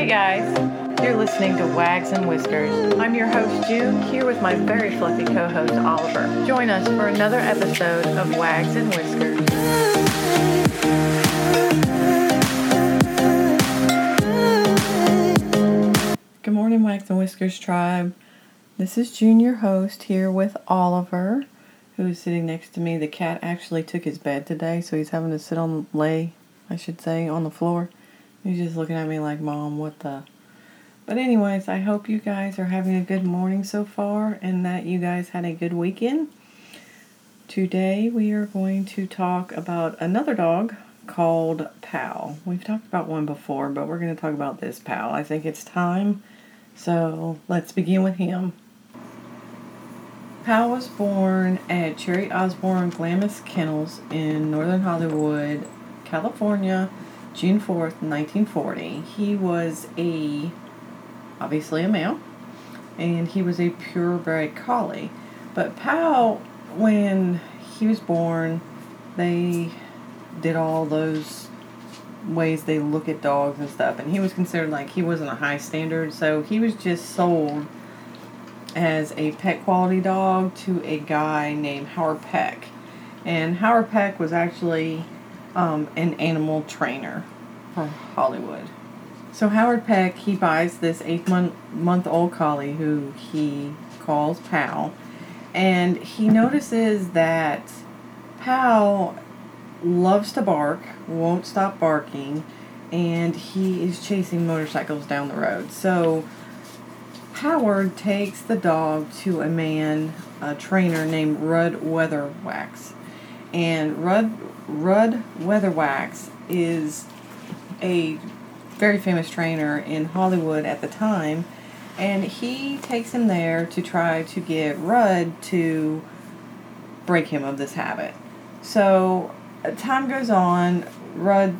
Hey guys, you're listening to Wags and Whiskers. I'm your host June, here with my very fluffy co host Oliver. Join us for another episode of Wags and Whiskers. Good morning, Wags and Whiskers tribe. This is June, your host, here with Oliver, who is sitting next to me. The cat actually took his bed today, so he's having to sit on, lay, I should say, on the floor. He's just looking at me like, Mom, what the? But, anyways, I hope you guys are having a good morning so far and that you guys had a good weekend. Today, we are going to talk about another dog called Pal. We've talked about one before, but we're going to talk about this Pal. I think it's time. So, let's begin with him. Pal was born at Cherry Osborne Glamis Kennels in Northern Hollywood, California June 4th, 1940. He was a, obviously a male, and he was a purebred collie. But Pal, when he was born, they did all those ways they look at dogs and stuff, and he was considered like he wasn't a high standard, so he was just sold as a pet quality dog to a guy named Howard Peck. And Howard Peck was actually um, an animal trainer for Hollywood. So Howard Peck, he buys this eight month month old collie who he calls Pal, and he notices that Pal loves to bark, won't stop barking, and he is chasing motorcycles down the road. So Howard takes the dog to a man, a trainer named Rudd Weatherwax. And Rudd Rudd Weatherwax is a very famous trainer in Hollywood at the time, and he takes him there to try to get Rudd to break him of this habit. So uh, time goes on, Rudd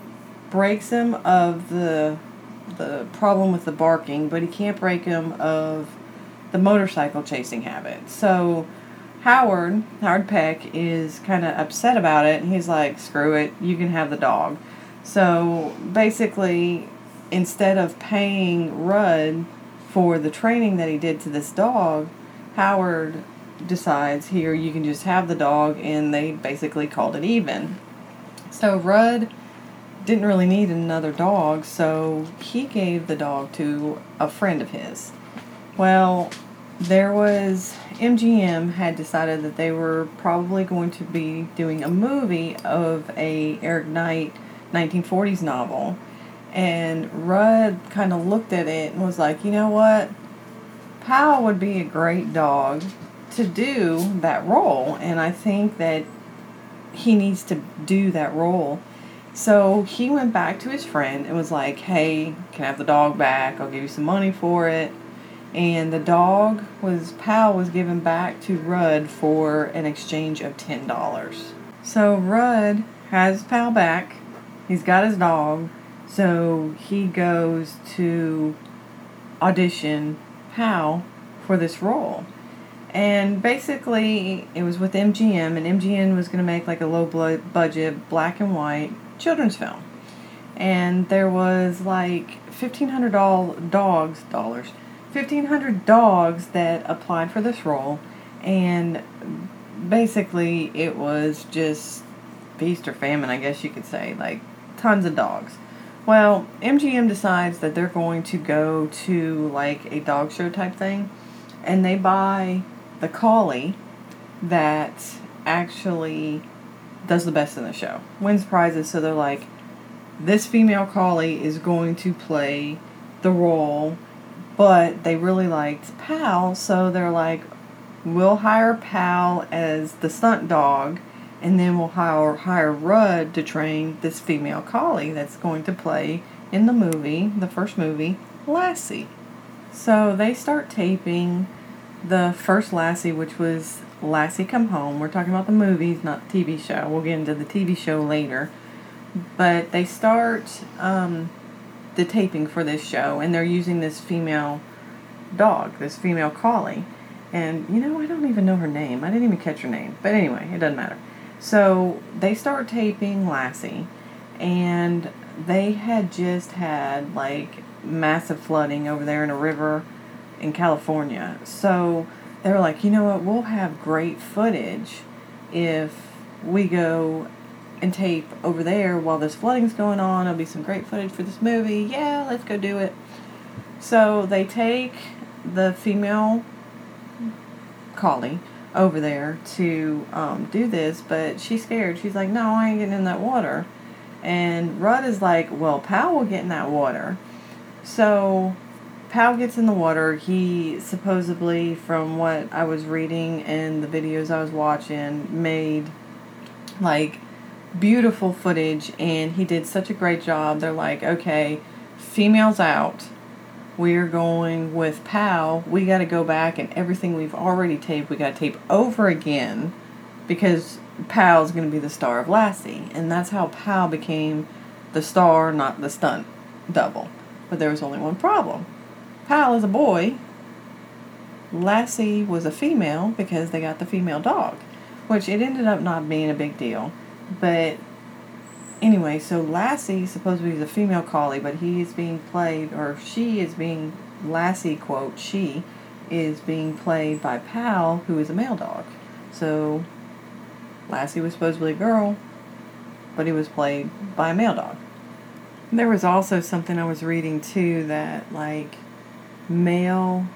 breaks him of the the problem with the barking, but he can't break him of the motorcycle chasing habit. So Howard, Howard Peck, is kind of upset about it, and he's like, screw it, you can have the dog. So basically, instead of paying Rudd for the training that he did to this dog, Howard decides here you can just have the dog, and they basically called it even. So Rudd didn't really need another dog, so he gave the dog to a friend of his. Well, there was MGM had decided that they were probably going to be doing a movie of a Eric Knight 1940s novel. And Rudd kind of looked at it and was like, you know what? Pal would be a great dog to do that role. And I think that he needs to do that role. So he went back to his friend and was like, hey, can I have the dog back? I'll give you some money for it and the dog was Pal was given back to Rudd for an exchange of ten dollars. So Rudd has Pal back. He's got his dog, so he goes to audition Pal for this role. And basically, it was with MGM, and MGM was going to make like a low budget black and white children's film. And there was like fifteen hundred dollars dogs dollars 1,500 dogs that applied for this role, and basically it was just feast or famine, I guess you could say, like tons of dogs. Well, MGM decides that they're going to go to like a dog show type thing, and they buy the collie that actually does the best in the show, wins prizes. So they're like, this female collie is going to play the role but they really liked Pal, so they're like, we'll hire Pal as the stunt dog, and then we'll hire hire Rudd to train this female collie that's going to play in the movie, the first movie, Lassie. So they start taping the first Lassie, which was Lassie Come Home. We're talking about the movies, not the TV show. We'll get into the TV show later. But they start um, the taping for this show, and they're using this female dog, this female collie. And you know, I don't even know her name. I didn't even catch her name. But anyway, it doesn't matter. So they start taping Lassie, and they had just had like massive flooding over there in a river in California. So they were like, you know what, we'll have great footage if we go and tape over there while this flooding's going on. It'll be some great footage for this movie. Yeah, let's go do it. So they take the female collie over there to um, do this, but she's scared. She's like, no, I ain't getting in that water. And Rudd is like, well, Pal will get in that water. So Pal gets in the water. He supposedly, from what I was reading and the videos I was watching, made like beautiful footage and he did such a great job. They're like, okay, females out. We're going with Pal. We got to go back and everything we've already taped, we got to tape over again because Pal's going to be the star of Lassie. And that's how Pal became the star, not the stunt double. But there was only one problem. Pal is a boy. Lassie was a female because they got the female dog, which it ended up not being a big deal. But anyway, so Lassie supposedly is a female collie, but he is being played, or she is being, Lassie, quote, she is being played by Pal, who is a male dog. So Lassie was supposedly a girl, but he was played by a male dog. There was also something I was reading too that, like, male,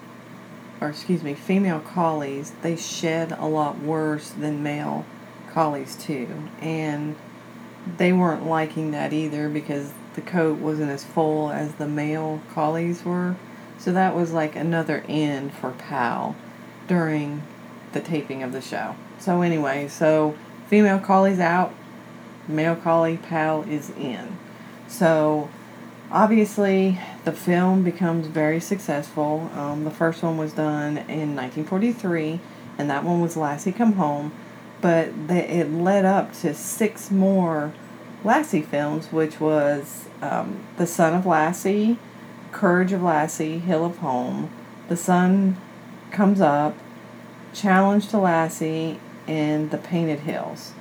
or excuse me, female collies, they shed a lot worse than male collies too. And they weren't liking that either because the coat wasn't as full as the male collies were. So that was like another end for Pal during the taping of the show. So anyway, so female collie's out, male collie Pal is in. So obviously the film becomes very successful. Um, the first one was done in 1943, and that one was Lassie Come Home but it led up to six more Lassie films, which was um, The Son of Lassie, Courage of Lassie, Hill of Home, The Sun Comes Up, Challenge to Lassie, and The Painted Hills.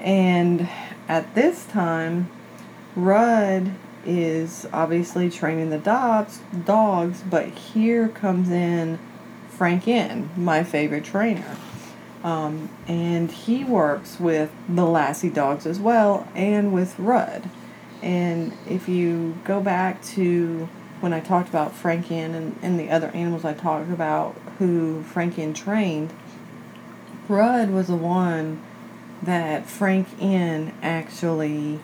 And at this time, Rudd is obviously training the dogs, dogs, but here comes in Frank Inn, my favorite trainer. Um, and he works with the Lassie dogs as well and with Rudd. And if you go back to when I talked about Frank Inn and, and the other animals I talked about who Frank Inn trained, Rudd was the one that Frank Inn actually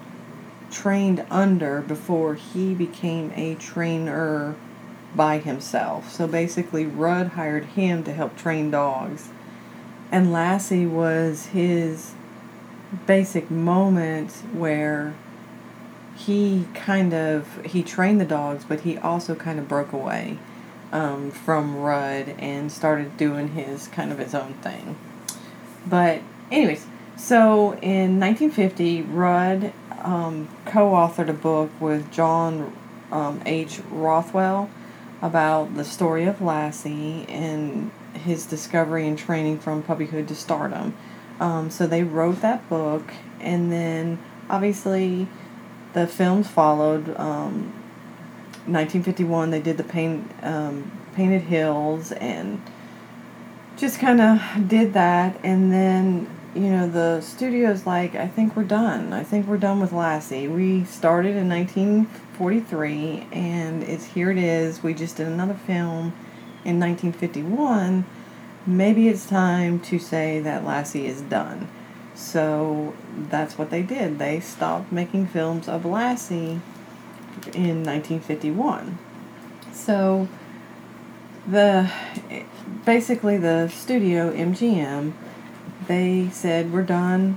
trained under before he became a trainer by himself. So basically, Rudd hired him to help train dogs and Lassie was his basic moment where he kind of he trained the dogs, but he also kind of broke away um, from Rudd and started doing his kind of his own thing. But anyways, so in 1950, Rudd um, co-authored a book with John um, H. Rothwell about the story of Lassie and his discovery and training from puppyhood to stardom. Um, so they wrote that book, and then obviously the films followed. Um, 1951, they did the paint, um, Painted Hills, and just kind of did that. And then, you know, the studio's like, I think we're done. I think we're done with Lassie. We started in 1943, and it's here it is. We just did another film in 1951, maybe it's time to say that Lassie is done. So that's what they did. They stopped making films of Lassie in 1951. So the basically the studio MGM they said we're done.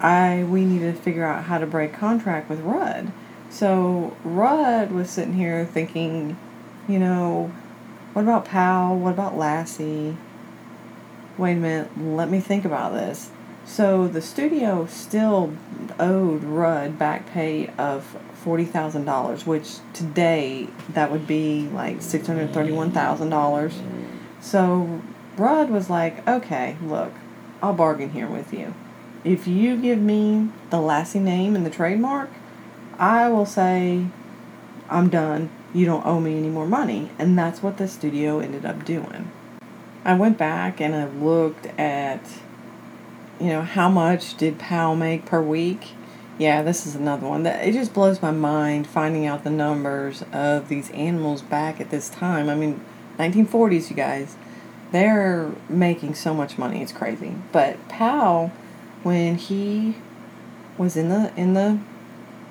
I we need to figure out how to break contract with Rudd. So Rudd was sitting here thinking, you know, what about Pal? What about Lassie? Wait a minute, let me think about this. So the studio still owed Rudd back pay of forty thousand dollars, which today that would be like six hundred thirty-one thousand dollars. So Rudd was like, "Okay, look, I'll bargain here with you. If you give me the Lassie name and the trademark, I will say, I'm done. You don't owe me any more money. And that's what the studio ended up doing. I went back and I looked at, you know, how much did PAL make per week? Yeah, this is another one that it just blows my mind finding out the numbers of these animals back at this time. I mean, 1940s, you guys, they're making so much money. It's crazy. But PAL, when he was in the in the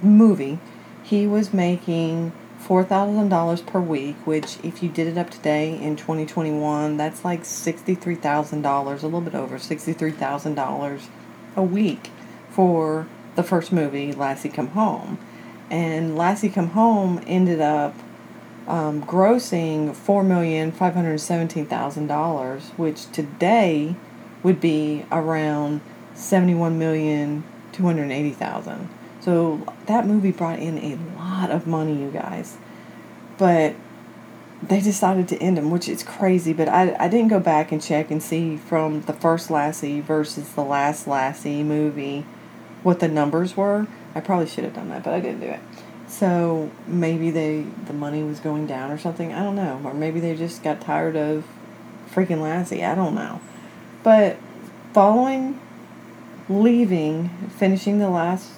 movie, he was making $4,000 per week, which if you did it up today in 2021, that's like $63,000, a little bit over $63,000 a week for the first movie, Lassie Come Home. And Lassie Come Home ended up um, grossing $4,517,000, which today would be around $71,280,000. So that movie brought in a lot of money, you guys. But they decided to end them, which is crazy. But I, I didn't go back and check and see from the first Lassie versus the last Lassie movie what the numbers were. I probably should have done that, but I didn't do it. So maybe they the money was going down or something. I don't know, or maybe they just got tired of freaking Lassie. I don't know. But following leaving, finishing the last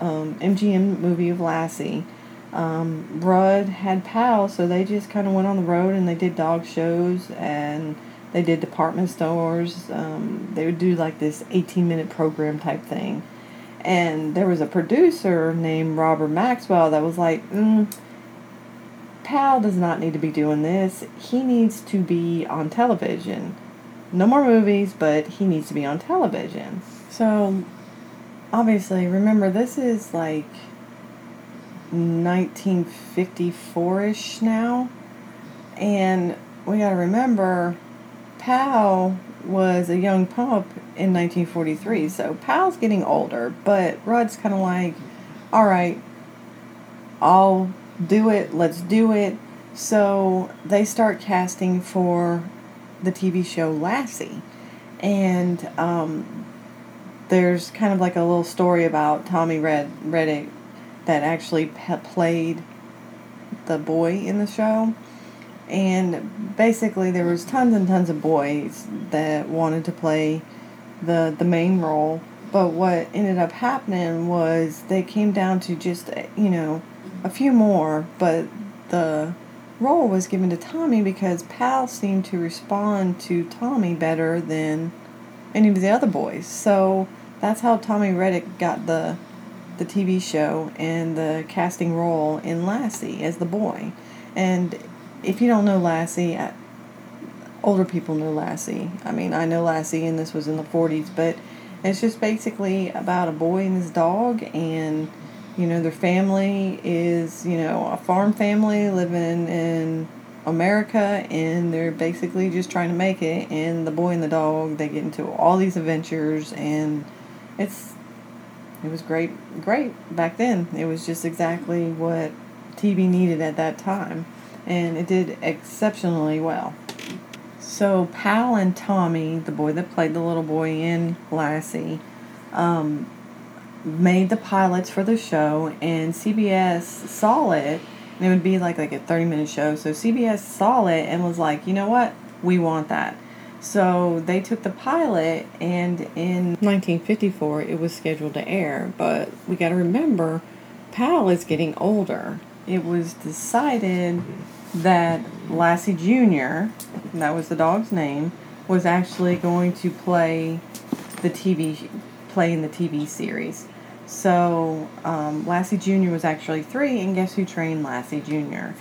um, MGM movie of Lassie, um, Rudd had PAL, so they just kind of went on the road and they did dog shows and they did department stores. Um, they would do like this 18 minute program type thing. And there was a producer named Robert Maxwell that was like, mm, Pal does not need to be doing this. He needs to be on television. No more movies, but he needs to be on television. So, obviously, remember, this is like 1954 ish now. And we got to remember, Pal was a young pup in 1943. So Pal's getting older, but Rudd's kind of like, all right, I'll do it, let's do it. So they start casting for the TV show Lassie. And um, there's kind of like a little story about Tommy Red Rettig that actually played the boy in the show. And basically there was tons and tons of boys that wanted to play the the main role. But what ended up happening was they came down to just uh, you know a few more but the role was given to Tommy because Pal seemed to respond to Tommy better than any of the other boys. So that's how Tommy Rettig got the the TV show and the casting role in Lassie as the boy and if you don't know Lassie, I, older people know Lassie. I mean, I know Lassie, and this was in the 40s, but it's just basically about a boy and his dog, and you know, their family is, you know, a farm family living in America, and they're basically just trying to make it. And the boy and the dog, they get into all these adventures, and it's it was great, great back then. It was just exactly what TV needed at that time and it did exceptionally well. So Pal and Tommy, the boy that played the little boy in Lassie, um, made the pilots for the show, and CBS saw it. And it would be like like a thirty minute show. So CBS saw it and was like, you know what, we want that. So they took the pilot, and in 1954 it was scheduled to air. But we got to remember, Pal is getting older. It was decided that Lassie Jr., that was the dog's name, was actually going to play the TV play in the TV series. So um, Lassie Jr. was actually three, and guess who trained Lassie Jr.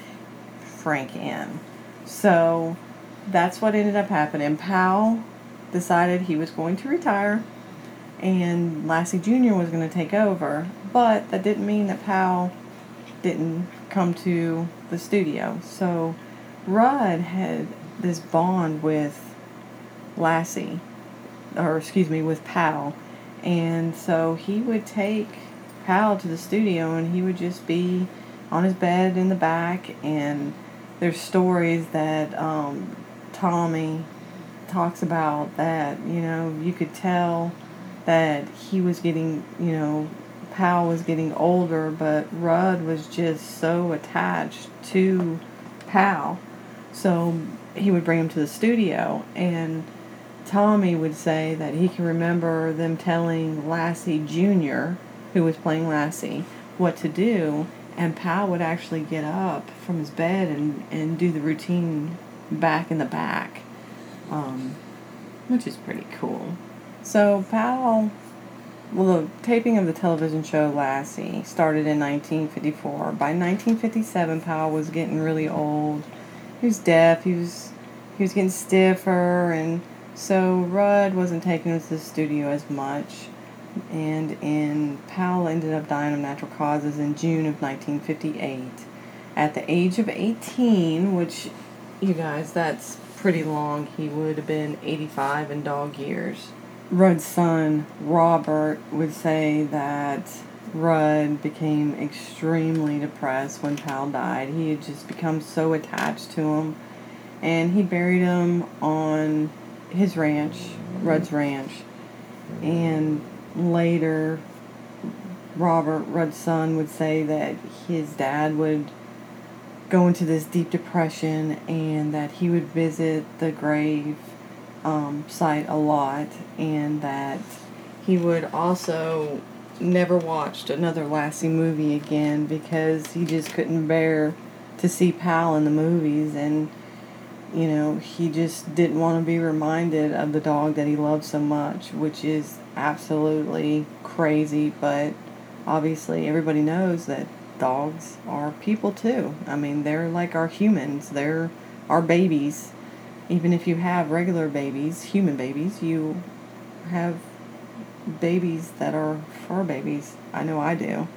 Frank Inn. So that's what ended up happening. Pal decided he was going to retire, and Lassie Jr. was going to take over. But that didn't mean that Pal didn't come to the studio. So Rudd had this bond with Lassie, or excuse me, with Pal. And so he would take Pal to the studio and he would just be on his bed in the back. And there's stories that um, Tommy talks about that, you know, you could tell that he was getting, you know, Pal was getting older, but Rudd was just so attached to Pal. So he would bring him to the studio, and Tommy would say that he can remember them telling Lassie Jr., who was playing Lassie, what to do, and Pal would actually get up from his bed and, and do the routine back in the back, um, which is pretty cool. So Pal, well, the taping of the television show Lassie started in 1954. By 1957, Pal was getting really old. He was deaf. He was he was getting stiffer, and so Rudd wasn't taking him to the studio as much. And in Pal ended up dying of natural causes in June of 1958, at the age of 18. Which, you guys, that's pretty long. He would have been 85 in dog years. Rudd's son, Robert, would say that Rudd became extremely depressed when Pal died. He had just become so attached to him. And he buried him on his ranch, Rudd's ranch. And later, Robert, Rudd's son, would say that his dad would go into this deep depression and that he would visit the grave um, site a lot, and that he would also never watched another Lassie movie again because he just couldn't bear to see Pal in the movies, and you know he just didn't want to be reminded of the dog that he loved so much, which is absolutely crazy. But obviously, everybody knows that dogs are people too. I mean, they're like our humans. They're our babies even if you have regular babies, human babies, you have babies that are fur babies. I know I do.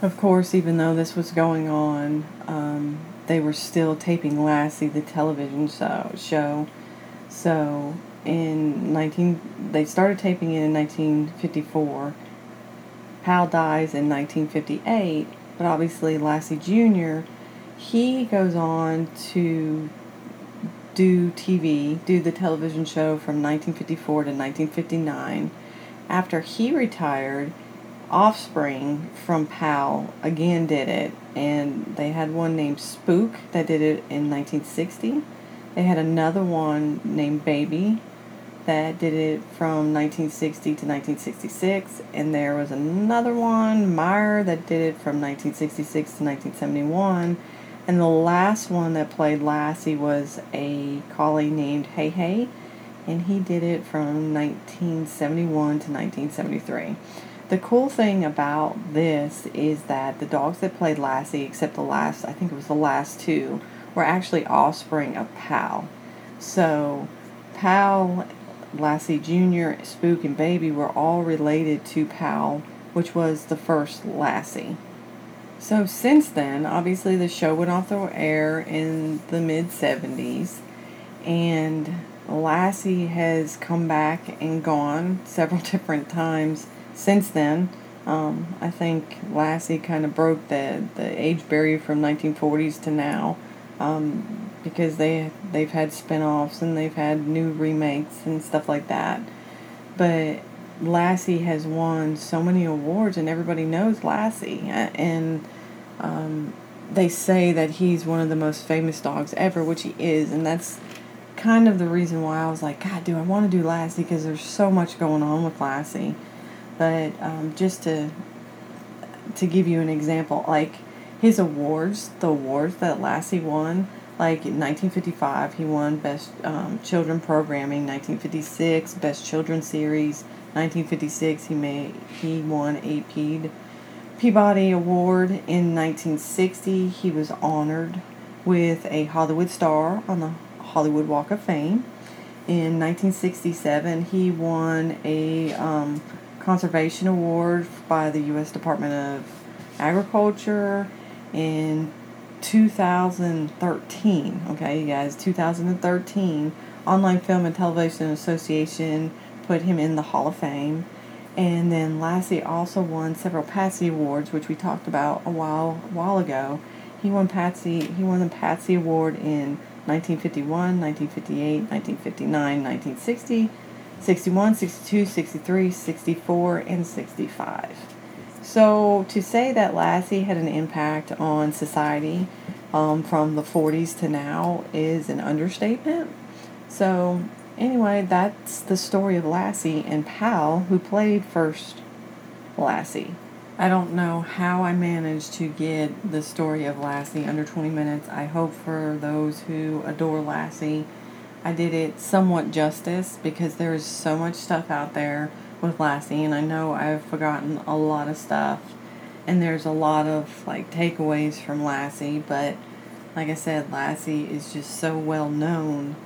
Of course, even though this was going on, um, they were still taping Lassie, the television show. show. So in 19, they started taping it in 1954. Pal dies in 1958, but obviously Lassie Jr. He goes on to do TV, do the television show from 1954 to 1959. After he retired, Offspring from Pal again did it, and they had one named Spook that did it in 1960. They had another one named Baby that did it from 1960 to 1966, and there was another one, Mire, that did it from 1966 to 1971 and the last one that played Lassie was a collie named Hey Hey, and he did it from 1971 to 1973. The cool thing about this is that the dogs that played Lassie, except the last, I think it was the last two, were actually offspring of Pal. So, Pal, Lassie Jr., Spook, and Baby were all related to Pal, which was the first Lassie. So since then, obviously the show went off the air in the mid 70s, and Lassie has come back and gone several different times since then. Um, I think Lassie kind of broke the, the age barrier from 1940s to now um, because they they've had spin-offs and they've had new remakes and stuff like that. But Lassie has won so many awards, and everybody knows Lassie. And um, they say that he's one of the most famous dogs ever, which he is, and that's kind of the reason why I was like, God, do I want to do Lassie? Because there's so much going on with Lassie. But um, just to to give you an example, like his awards, the awards that Lassie won, like in 1955, he won Best um, Children Programming. 1956, Best Children Series. 1956, he made he won a Peabody Award in 1960. He was honored with a Hollywood star on the Hollywood Walk of Fame. In 1967, he won a um, conservation award by the U.S. Department of Agriculture. In 2013, okay, you guys, 2013, Online Film and Television Association put him in the Hall of Fame. And then Lassie also won several Patsy Awards, which we talked about a while a while ago. He won Patsy. He won the Patsy Award in 1951, 1958, 1959, 1960, 61, 62, 63, 64, and 65. So, to say that Lassie had an impact on society um, from the 40s to now is an understatement. So, anyway, that's the story of Lassie and Pal, who played first Lassie. I don't know how I managed to get the story of Lassie under 20 minutes. I hope for those who adore Lassie, I did it somewhat justice because there is so much stuff out there with Lassie, and I know I've forgotten a lot of stuff, and there's a lot of like takeaways from Lassie, but like I said, Lassie is just so well known.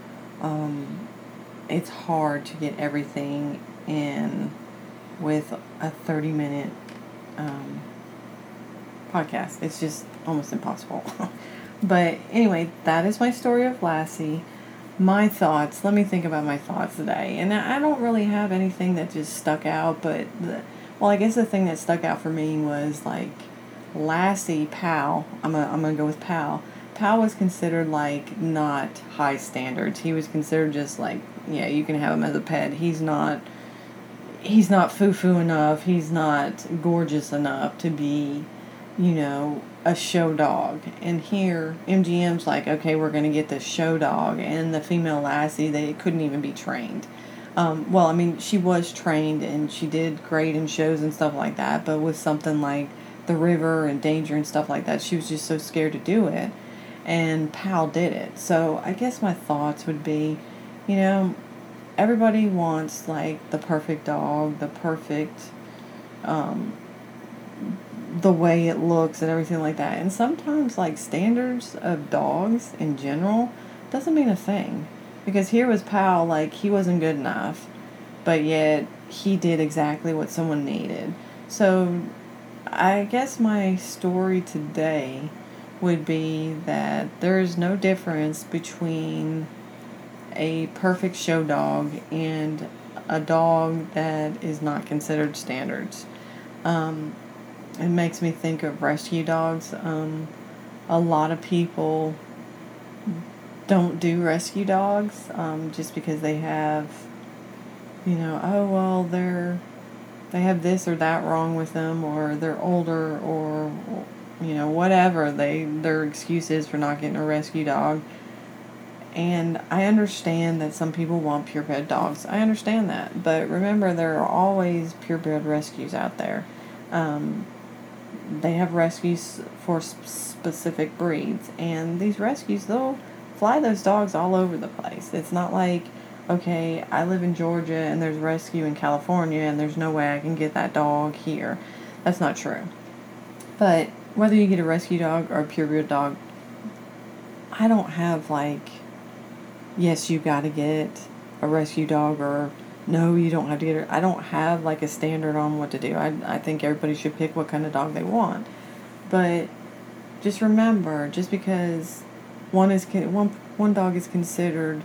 Um, it's hard to get everything in with a 30 minute um, podcast. It's just almost impossible. but anyway, that is my story of Lassie. My thoughts. Let me think about my thoughts today. And I don't really have anything that just stuck out, but the, well, I guess the thing that stuck out for me was like Lassie Pal. I'm gonna, I'm gonna go with Pal. Pal was considered like not high standards. He was considered just like yeah, you can have him as a pet. He's not he's not foo foo enough. He's not gorgeous enough to be, you know, a show dog. And here, MGM's like, okay, we're going to get this show dog. And the female Lassie, they couldn't even be trained. Um, well, I mean, she was trained and she did great in shows and stuff like that. But with something like The River and Danger and stuff like that, she was just so scared to do it. And Pal did it. So I guess my thoughts would be, you know, everybody wants like the perfect dog, the perfect um the way it looks and everything like that. And sometimes like standards of dogs in general doesn't mean a thing. Because here was Pal like he wasn't good enough, but yet he did exactly what someone needed. So I guess my story today would be that there is no difference between a perfect show dog and a dog that is not considered standards. Um, it makes me think of rescue dogs. Um, a lot of people don't do rescue dogs um, just because they have, you know, oh well, they're they have this or that wrong with them, or they're older, or you know, whatever they their excuse is for not getting a rescue dog and I understand that some people want purebred dogs. I understand that. But remember, there are always purebred rescues out there. Um, they have rescues for specific breeds. And these rescues, they'll fly those dogs all over the place. It's not like, okay, I live in Georgia and there's rescue in California and there's no way I can get that dog here. That's not true. But whether you get a rescue dog or a purebred dog, I don't have like yes, you got to get a rescue dog or no, you don't have to get it. I don't have like a standard on what to do. I, I think everybody should pick what kind of dog they want. But just remember, just because one is one one dog is considered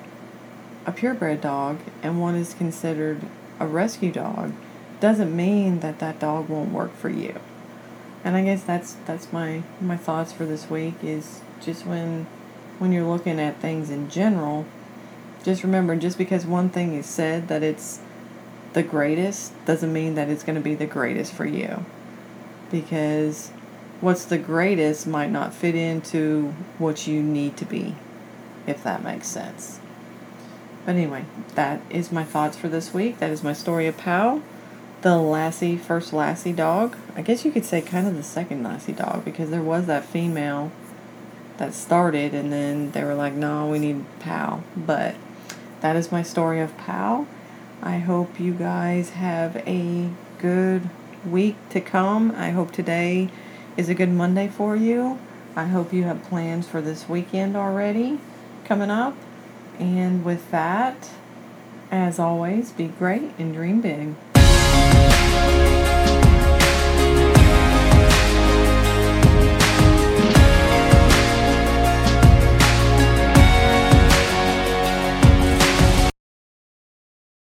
a purebred dog and one is considered a rescue dog doesn't mean that that dog won't work for you. And I guess that's that's my my thoughts for this week is just when when you're looking at things in general, just remember, just because one thing is said that it's the greatest doesn't mean that it's going to be the greatest for you. Because what's the greatest might not fit into what you need to be, if that makes sense. But anyway, that is my thoughts for this week. That is my story of Pal, the Lassie, first Lassie dog. I guess you could say kind of the second Lassie dog because there was that female that started and then they were like, no, we need Pal. But that is my story of POW. I hope you guys have a good week to come. I hope today is a good Monday for you. I hope you have plans for this weekend already coming up. And with that, as always, be great and dream big.